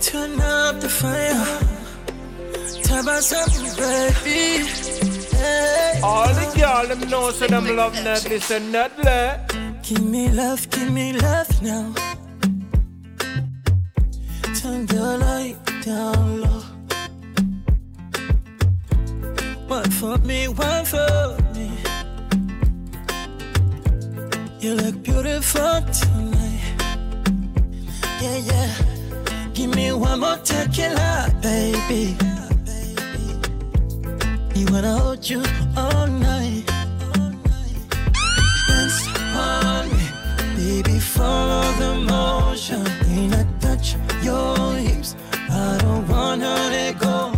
Turn up the fire. Tell me something, baby. Hey. All the girls them know so them love Nedley, say Nedley. Give me love, give me love now. Turn the light down low. One for me, one for me. You look beautiful tonight. Yeah, yeah. Give me one more tequila, baby. You wanna hold you all night. Dance on me, baby. Follow the motion. When I touch your hips, I don't wanna let go.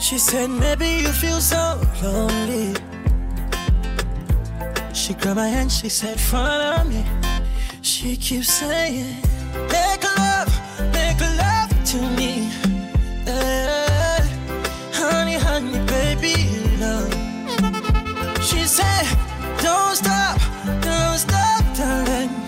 She said, maybe you feel so lonely. She grabbed my hand, she said, follow me. She keeps saying, to me. Eh, honey, honey, baby, love. She said, don't stop, don't stop, darling.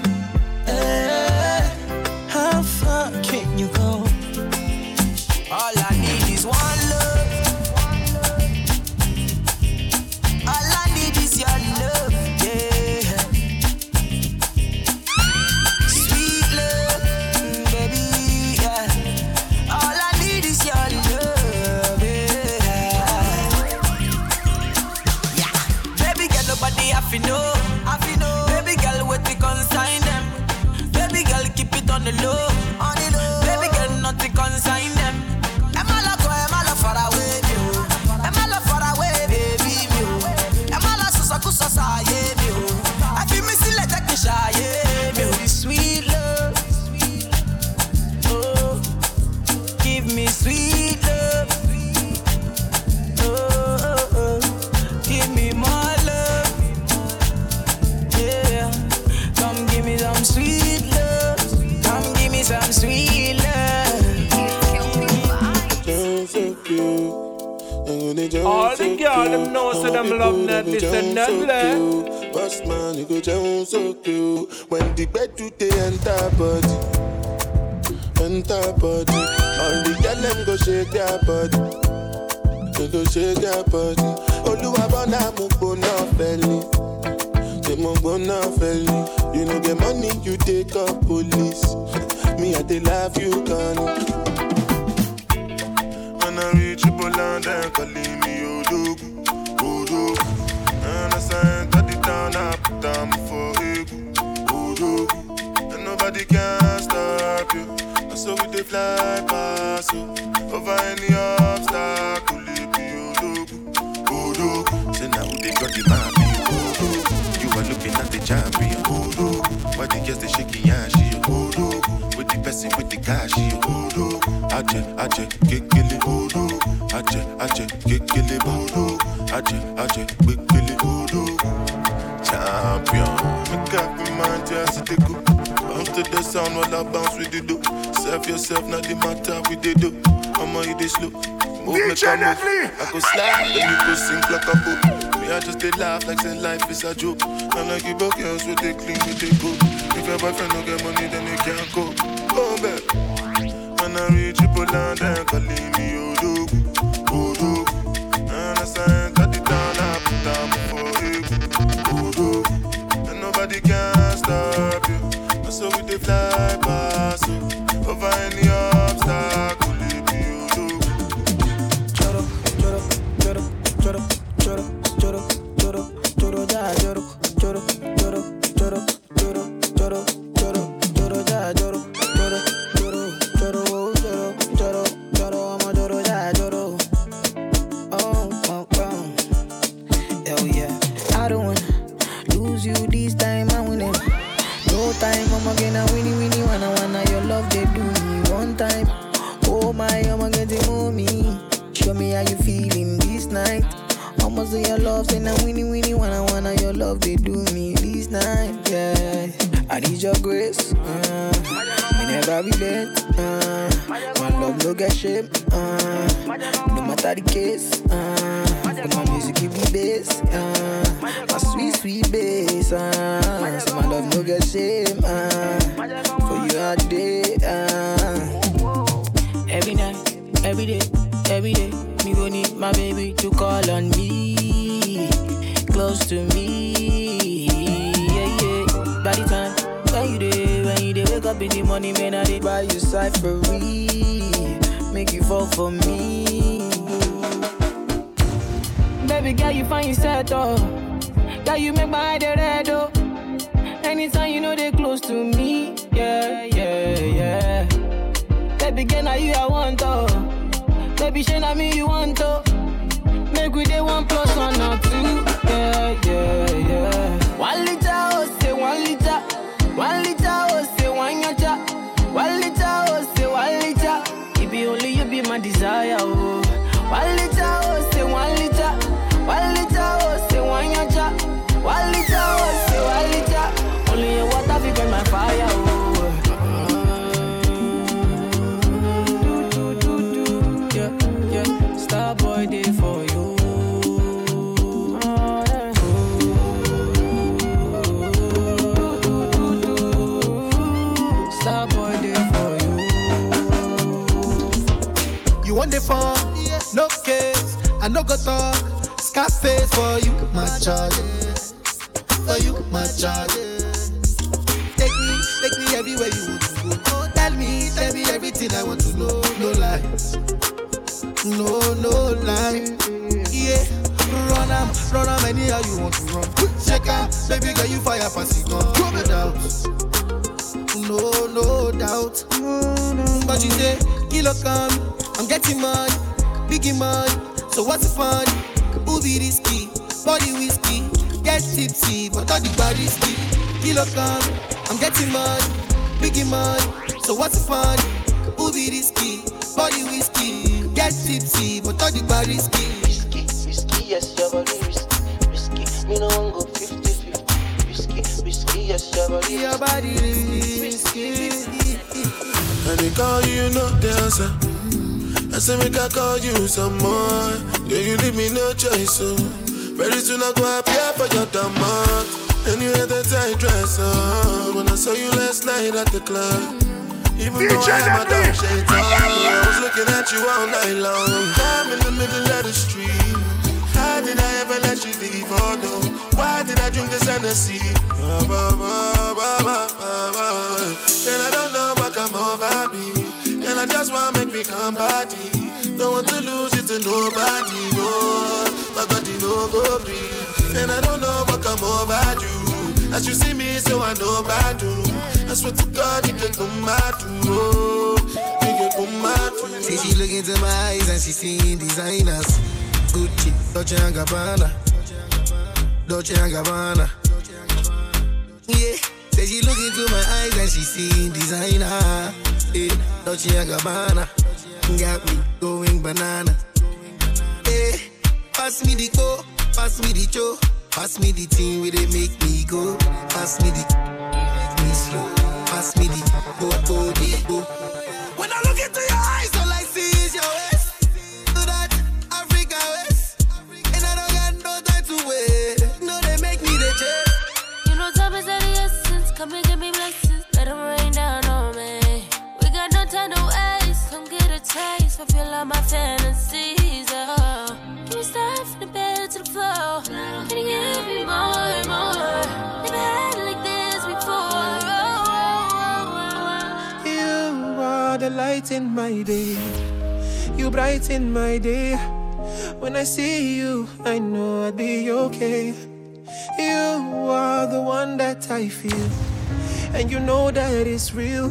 All the so girl them know so them the love Nedley, say Nedley. Boss man, you go down so cute. When the bed do they enter body, enter body. All the girl them go shake their body, they go shake their body. Oluwa bona mo gbona feli, they mo gbona feli. You know get money you take up police. Me I dey love you, Connie gbogbo london kọ́lé mi ológun ológun ẹnẹsẹ̀ tọ́dí tán náà pùtà mú fọ and nobody can stop you. So we dey fly past over any obstacle e be say now who they got the man be ológun you are looking at the champion ológun why the girls dey your with the person with the cash ológun ajẹ ajẹ kékeré ológun. Aje, aje, kekele, Odogu. Aje, aje, kekele, Odogu. Champion, make up your mind, just to go. Bounce to the sound while I bounce with the do. Serve yourself, not the matter with the do. I'ma it slow. Move like a move. I go slide, then you go sing like a book. Me, I just they laugh like say life is a joke. And like you both girls with they clean with they go. If your boyfriend don't get money, then they can't go. Go back. When I reach Poland, they calling me Odogu. No get shame, uh, no matter the case, uh, my music give me bass, uh, my sweet, sweet bass, uh, so my love no get shame, uh, for you all day, uh, Every night, every day, every day. Me go need my baby to call on me, close to me. Yeah. By time when you day, when you day, wake up in the morning, man, I dey buy you cyphery, make you fall for me. Baby girl, you find yourself oh. Girl, you make my dey red oh. Anytime you know they close to me, yeah, yeah, yeah. Baby girl, now you I want oh. Baby, shey na me you want oh. Make we dey one plus one or two, yeah, yeah, yeah. One liter oh, say one liter. One liter my desire oh. Risky. And they call you, you know the. I say make I call you some more. Yeah, you leave me no choice, so very soon I go appear for your demand. And you had that tight dress on when I saw you last night at the club. Even though I had my dark shades on, I was looking at you all night long. I'm in the middle of the street. How did I ever let you leave? Oh no, why did I drink this Hennessy? Ba, ba, ba. And I don't know what come over me. And I just wanna make me come body. Don't want to lose it to nobody, no. My body no go breathe. And I don't know what come over you. As you see me, so I know bad do. I swear to God, you can come out come See she look into my eyes and she seeing designers. Gucci, Dolce and Gabbana, Dolce and Gabbana. Yeah, say she look into my eyes and she seeing designer. Yeah, Dolce and Gabbana, got me going banana. Yeah, pass me the co, pass me the cho, pass me the thing where they make me go. Pass me the, me slow. Pass me the go go go. When I look into your eyes, in my day. You brighten my day. When I see you, I know I'll be okay. You are the one that I feel, and you know that it's real.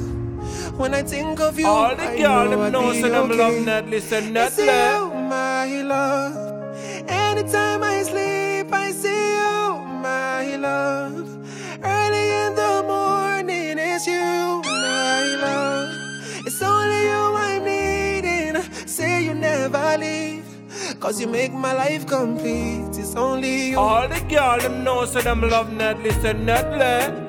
When I think of you, All the I girl know I'll know be okay. love Ned, listen, Ned I see Blair. you, my love. Cause you make my life complete. It's only you. All the girl them know say them love Ned, listen, Ned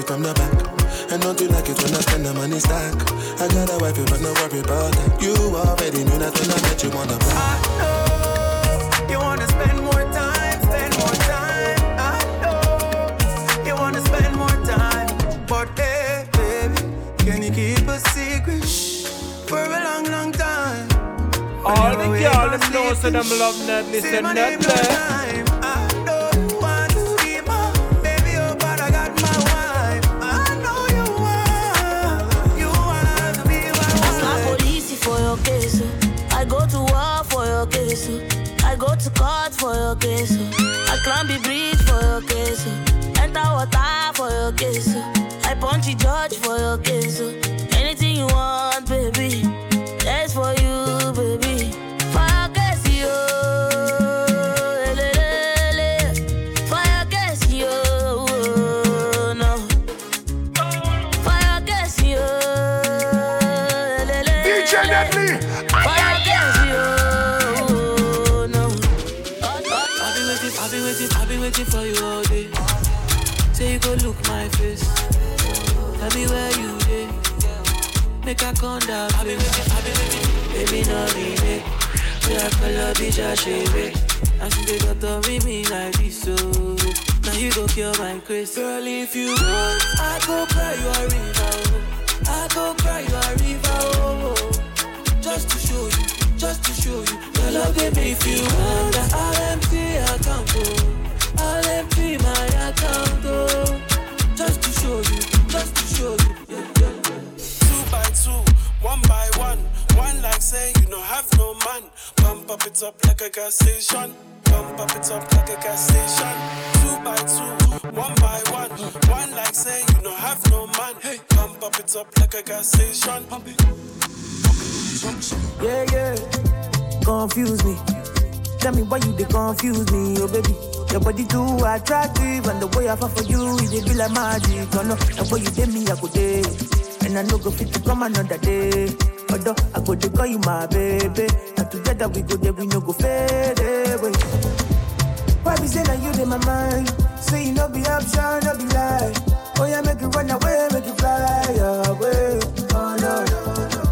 it I from the back. And don't you like it when I spend the money stack? I got a wife, but no worry about that. You already knew that when I met you on the back I know you wanna spend more time, spend more time. I know you wanna spend more time, but hey, baby, can you keep a secret? For a long, long time? All the girls them know so them love Ned. Say Listen, my case. I go to court for your case. I climb the bridge for your case. oh. Enter water for your case. I punch the judge for your case. Anything you want, baby. I I've been waiting. Baby, no me We are color bitch, I shave it. And since they got to me, me like this, so now you go kill my grace. Girl, if you want, I go cry you a river. oh. I go cry you a river. Oh. Just to show you, just to show you. Your love give me feel wonder. I'll empty account, oh. I'll say you no have no man. Pump up it up like a gas station. Pump up it up like a gas station. Two by two, one by one. One like say you no have no man. Pump up it up like a gas station. Pump it. Yeah, yeah. Confuse me. Tell me why you they confuse me, oh baby. Your body too attractive, and the way I fall for you, it dey be like magic. Oh no, the way you did me, I go day, and I no go fit to come another day. Although I go to call you my baby, and together we go there, we no go fade away. Why be say that you in my mind? Say you no be option, no be lie. Oh yeah, make it run away, make it fly away. Oh no, no, no.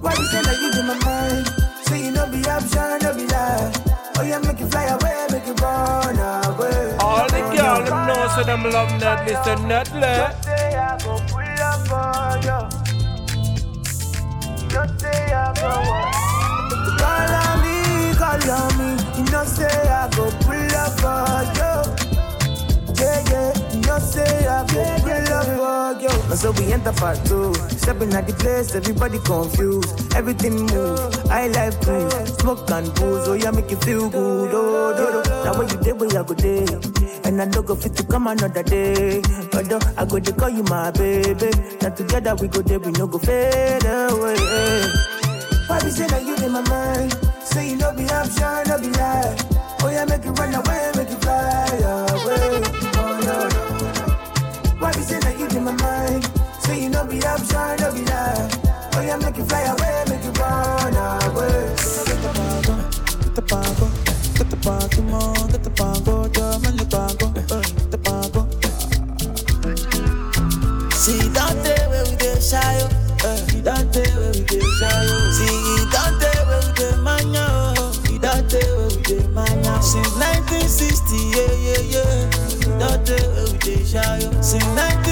Why you say that you in my mind? Say you no be option, no be lie. Oh yeah, make it fly away, make it run away. All the Oh, girls them know so them love Ned. Listen, Ned Blair. Pull you. Just say I go you. So we enter part two. Stepping at the place, everybody confused. Everything move. I like cruise, smoke and booze. Oh yeah, make you feel good. Oh, do, do. Now when you day, where I go day. And I no go fit to come another day. But Although I go to call you my baby. Now together we go there, we no go fade away. Be say that you in my mind? Say you no be option, no be lie. Oh yeah, make it run away, make it fly away. Say that you in my mind? Say you no be option, no be lie. Oh yeah, make it fly away, make it run away. the pango, get the party more, get the pango, jam and the pango, uh, the pango. See that where we dey shy, oh. That day where we dey shy, oh. See that where we dey mania, oh. where we dey mania. Since 1960, yeah, yeah, yeah. Oh. Since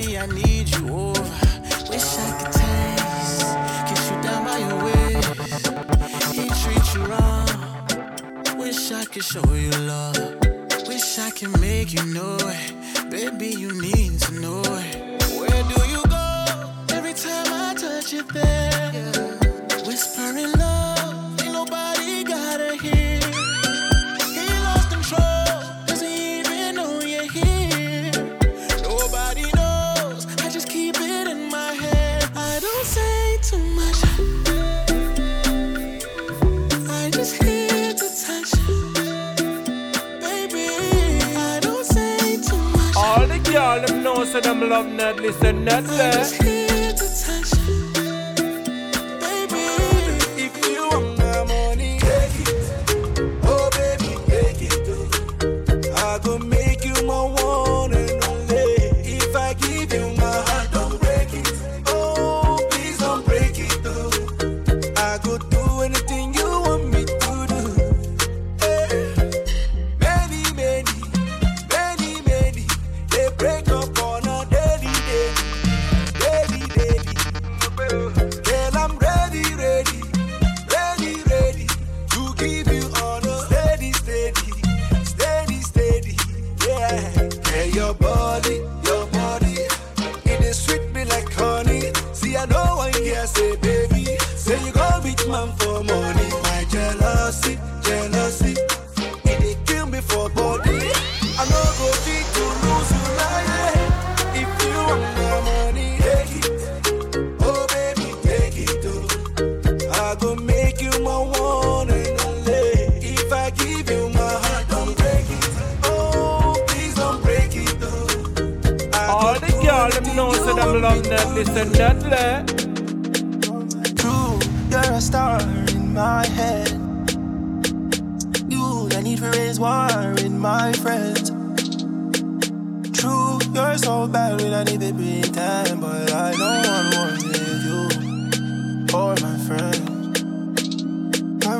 baby. I need you over. Wish I could taste, kiss you down by your waist. He treat you wrong. Wish I could show you love. Wish I could make you know it. Baby, you need to know it. Where do you go? Every time I touch you there. Say them love Ned, listen I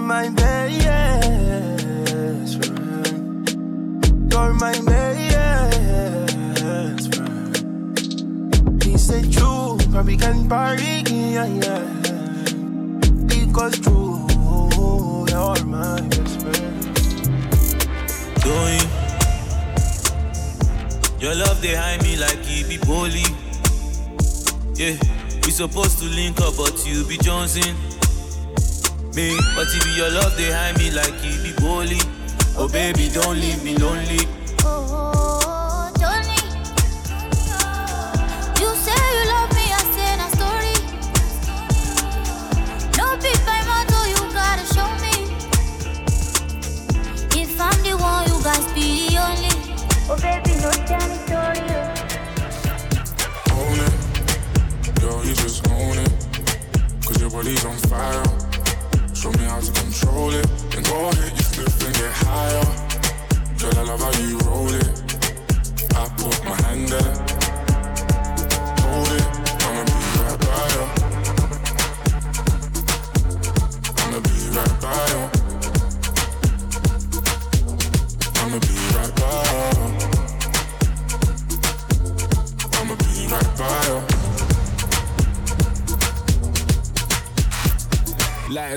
my best friend. You're my best friend. He said true, but we can party, yeah, yeah. Because true, you're my best friend. Going. Your love they hide me like it be bully. Yeah, we supposed to link up, but you be Johnson. Me, but if your love they hide me like it be bully. Oh baby, don't leave me lonely. Oh, Johnny. You say you love me, I say na story. No be by mouth, you gotta show me. If I'm the one, you guys be the only. Oh baby, no tell story. Own it. Girl, you just own it. Cause your body's on fire. Control it. Then go hit your spliff and get higher. Girl, I love how you roll it. I put my hand there.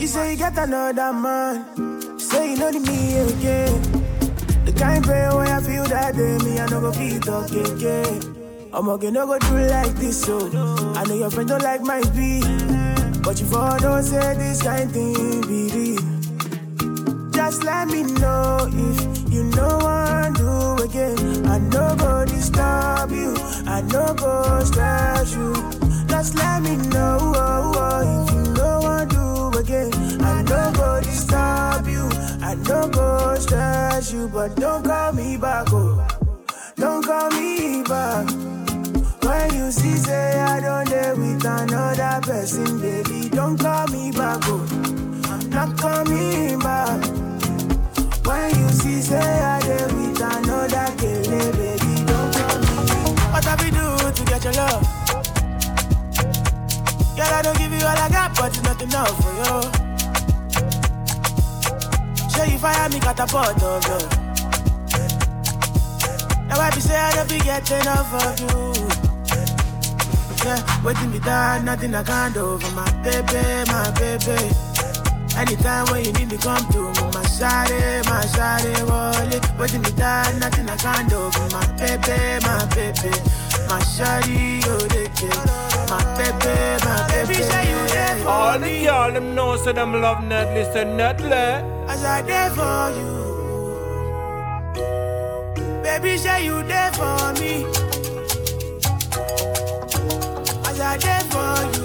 You say you got another man. Say you know the me again. The kind way where I feel that day, me I no go feel talk again. I'm okay, no go do like this, so I know your friend don't like my speed, but you for don't say this kind thing be. Just let me know if you know what do again. I no go disturb you, I no go stress you. Just let me know oh, oh, if you disturb you, I no go stress you, but don't call me back, oh. Don't call me back. When you see say I don't dare with another person, baby, don't call me back, oh. Not coming back. When you see say I dare with another girl, baby, don't call me. What have you do to get your love? Girl, I don't give you all I got, but it's not enough for you. Show you fire me catapult of you. Now I be say I don't be get enough of you. Yeah, waiting me down, nothing I can't do for my baby, my baby. Anytime when you need me, come to me, my shawty, my shawty, wallet. Waiting me down, nothing I can't do for my baby, my baby. My shawty, oh, they get my baby, my baby. Say you there for All the me. y'all them know so them love net, listen netly. As I there for you. Baby, say you there for me. As I there for you.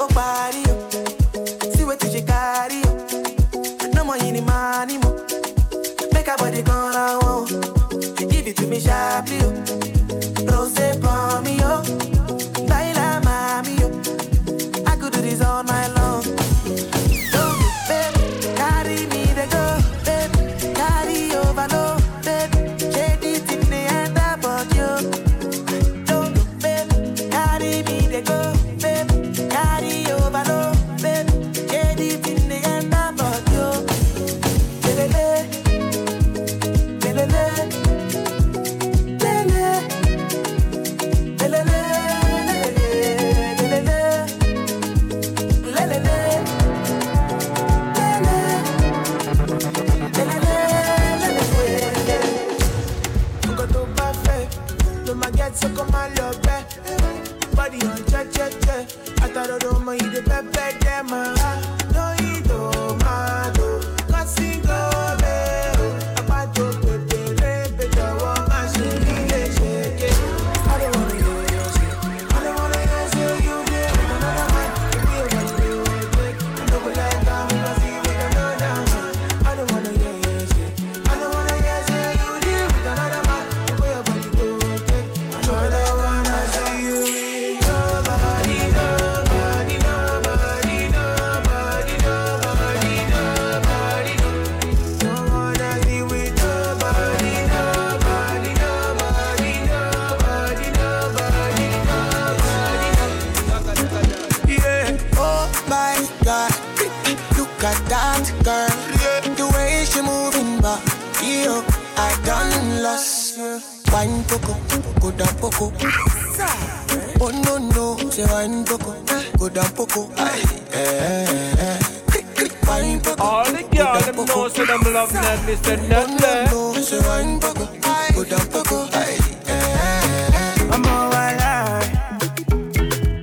Oh, body, oh. see what you carry. oh. No more. Make a body I won't. Give it to me sharply, Wine poco, go down poco. Oh no no, say wine poco, go down poco. Aye, eh, eh, eh. All the girls them know say them love that Mr. Nedley. no, say wine poco, go down poco. Aye, eh, eh, eh. I'm all alive.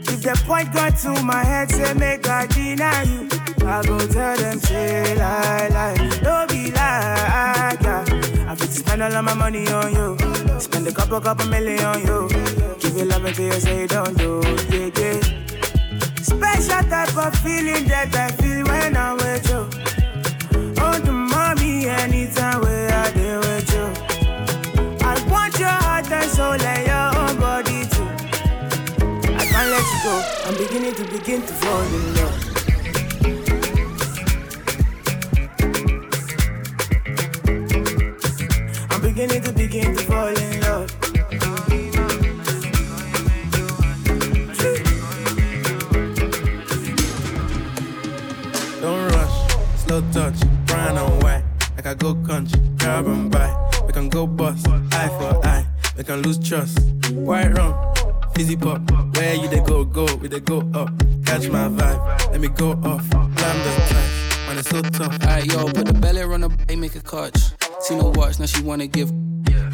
If the point got to my head, say make I deny you. I go tell them, say lie, lie. Don't be like, yeah. I fit to spend all of my money on you. Spend a couple, couple million on you. Give you love until you say you don't do, yeah, yeah. Special type of feeling that I feel when I'm with you. Oh, the mommy, anytime where I deal with you. I want your heart and soul and your own body too. I can't let you go. I'm beginning to begin to fall in love. I'm beginning to begin to fall in love. Don't rush, slow touch, brown and white. Like I go country, grab and buy. We can go bust, eye for eye. We can lose trust. White rum, fizzy pop. Where you they go, go, we they go up. Catch my vibe, let me go off. Blam the time, man, it's so tough. Alright, yo, put the belly on the bay, make a catch. See no watch, now she wanna give.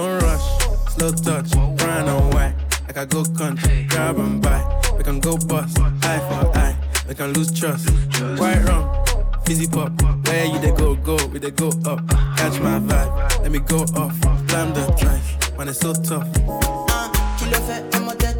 Don't rush, slow touch, brown and white. Like go country, grab and buy. We can go bust, eye for eye. We can lose trust. White rum, fizzy pop. Where you they go, go, we they go up. Catch my vibe, let me go off. Blam the drive, man, it's so tough. Tête, tu peux des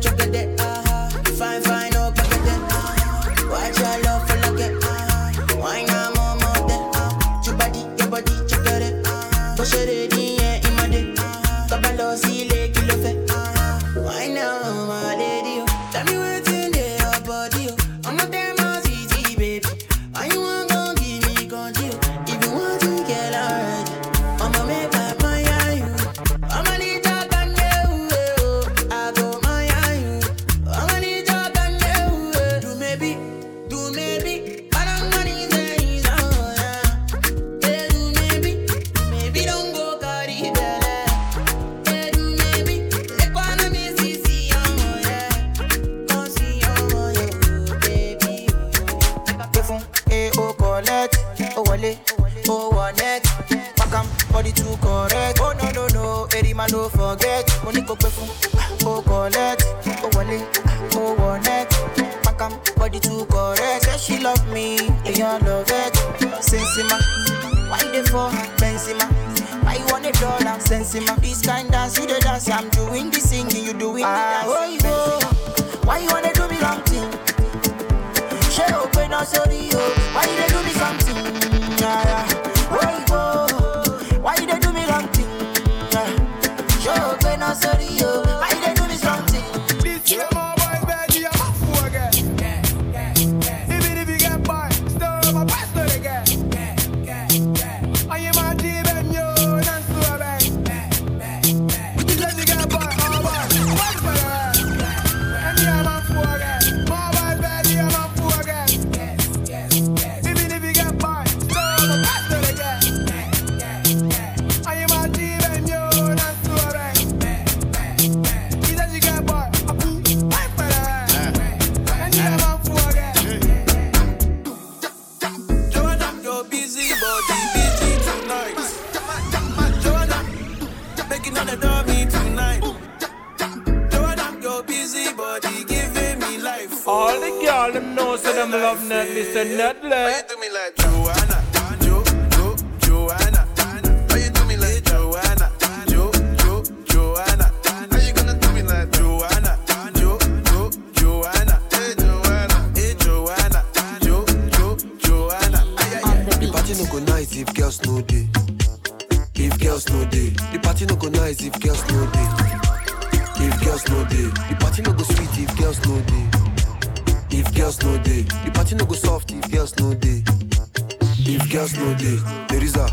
no day, there is a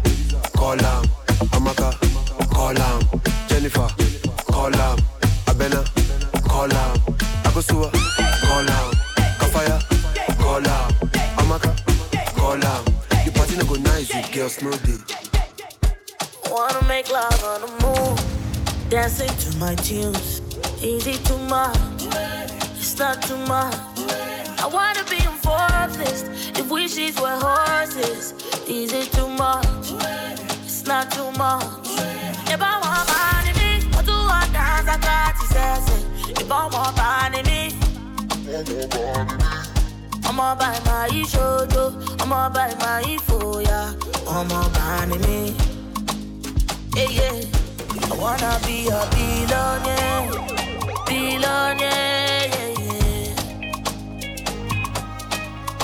call am, Amaka, call am, Jennifer, call am, Abena, call am, Akosua, call am, Kafaya, call am, Amaka, call am. The party no go nice with girls no day. Wanna make love on the moon, dancing to my tunes. Easy too much, it's not too much. ọba ìmà ìṣòdo ọmọ ọba ìmà ìfòyà ọmọ ọba yeah, yeah. I wanna be a billionaire, billionaire.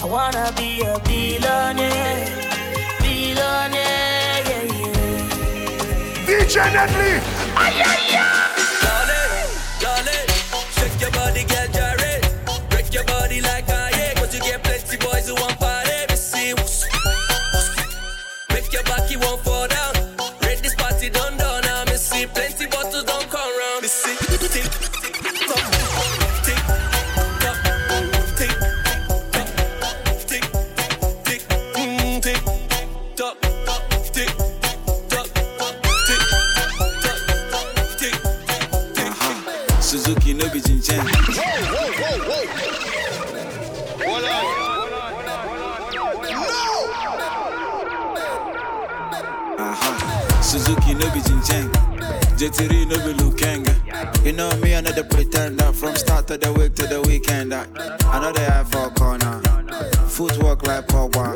I wanna be a billionaire. DJ Nedley. Ay, ay, ay. Darling, darling, shake your body, girl. JT no be Lukenga. You know me, another pretender. From start to the week to the weekend. I know they have for corner. Footwork like Pogba.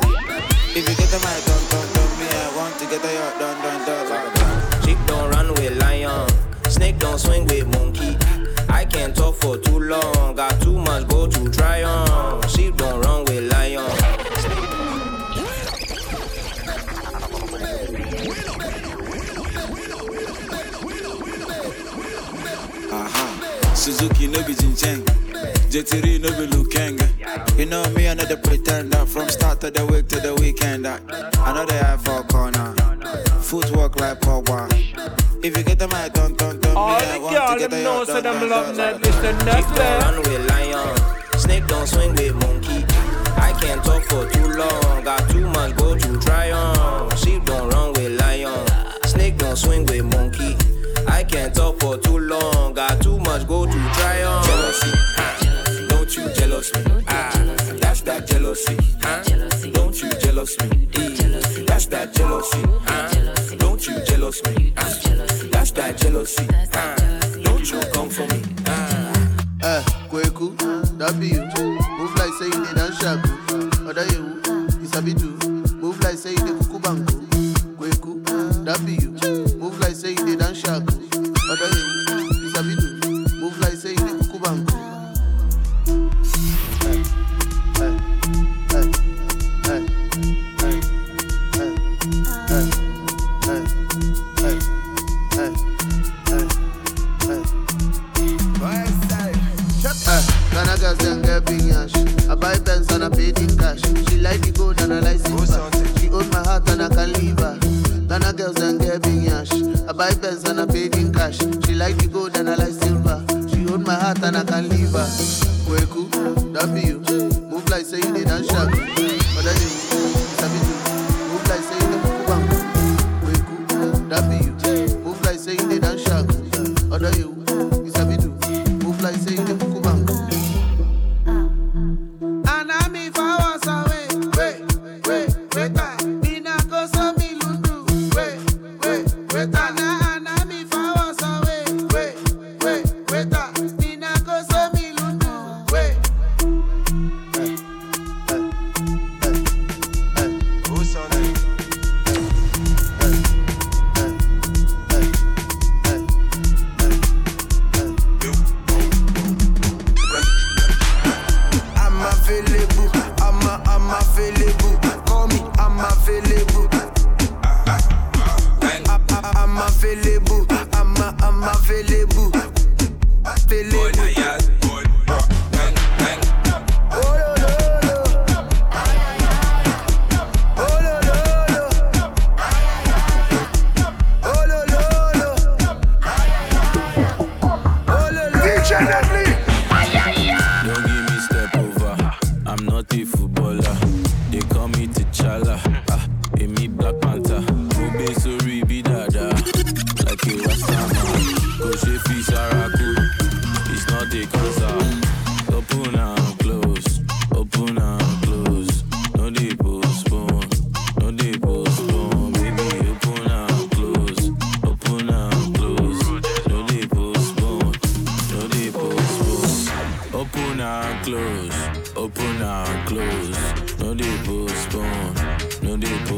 If you get the mic, don't, don't, don't me. I want to get the yacht, done, done, done. JT no be Lukenga. You know me, another pretender. From start to the week to the weekend. I, I know they have for corner. Footwork like Pogba. If you get the mic, don't, don't, don't All. I the want girl to get them the know so them love that Mr. Netflix. run with lion. Snake don't swing with monkey. I can't talk for too long. Got too much go to try on. Sheep don't run with lion. Snake don't swing with monkey. I can't talk for too long. Got too much go to try on. Jealousy, huh? Don't you jealous me? Ah, that's that jealousy? Don't you jealous me? That's that jealousy? Don't you jealous me? Ah, That's that jealousy? Don't you come for me? Eh, Kweku, that be you. Move like say you did and shaku. Other you, it's a bit. Move like say you did kuku banku. Kweku, that be you. Move like say you did and shaku. No born. No deep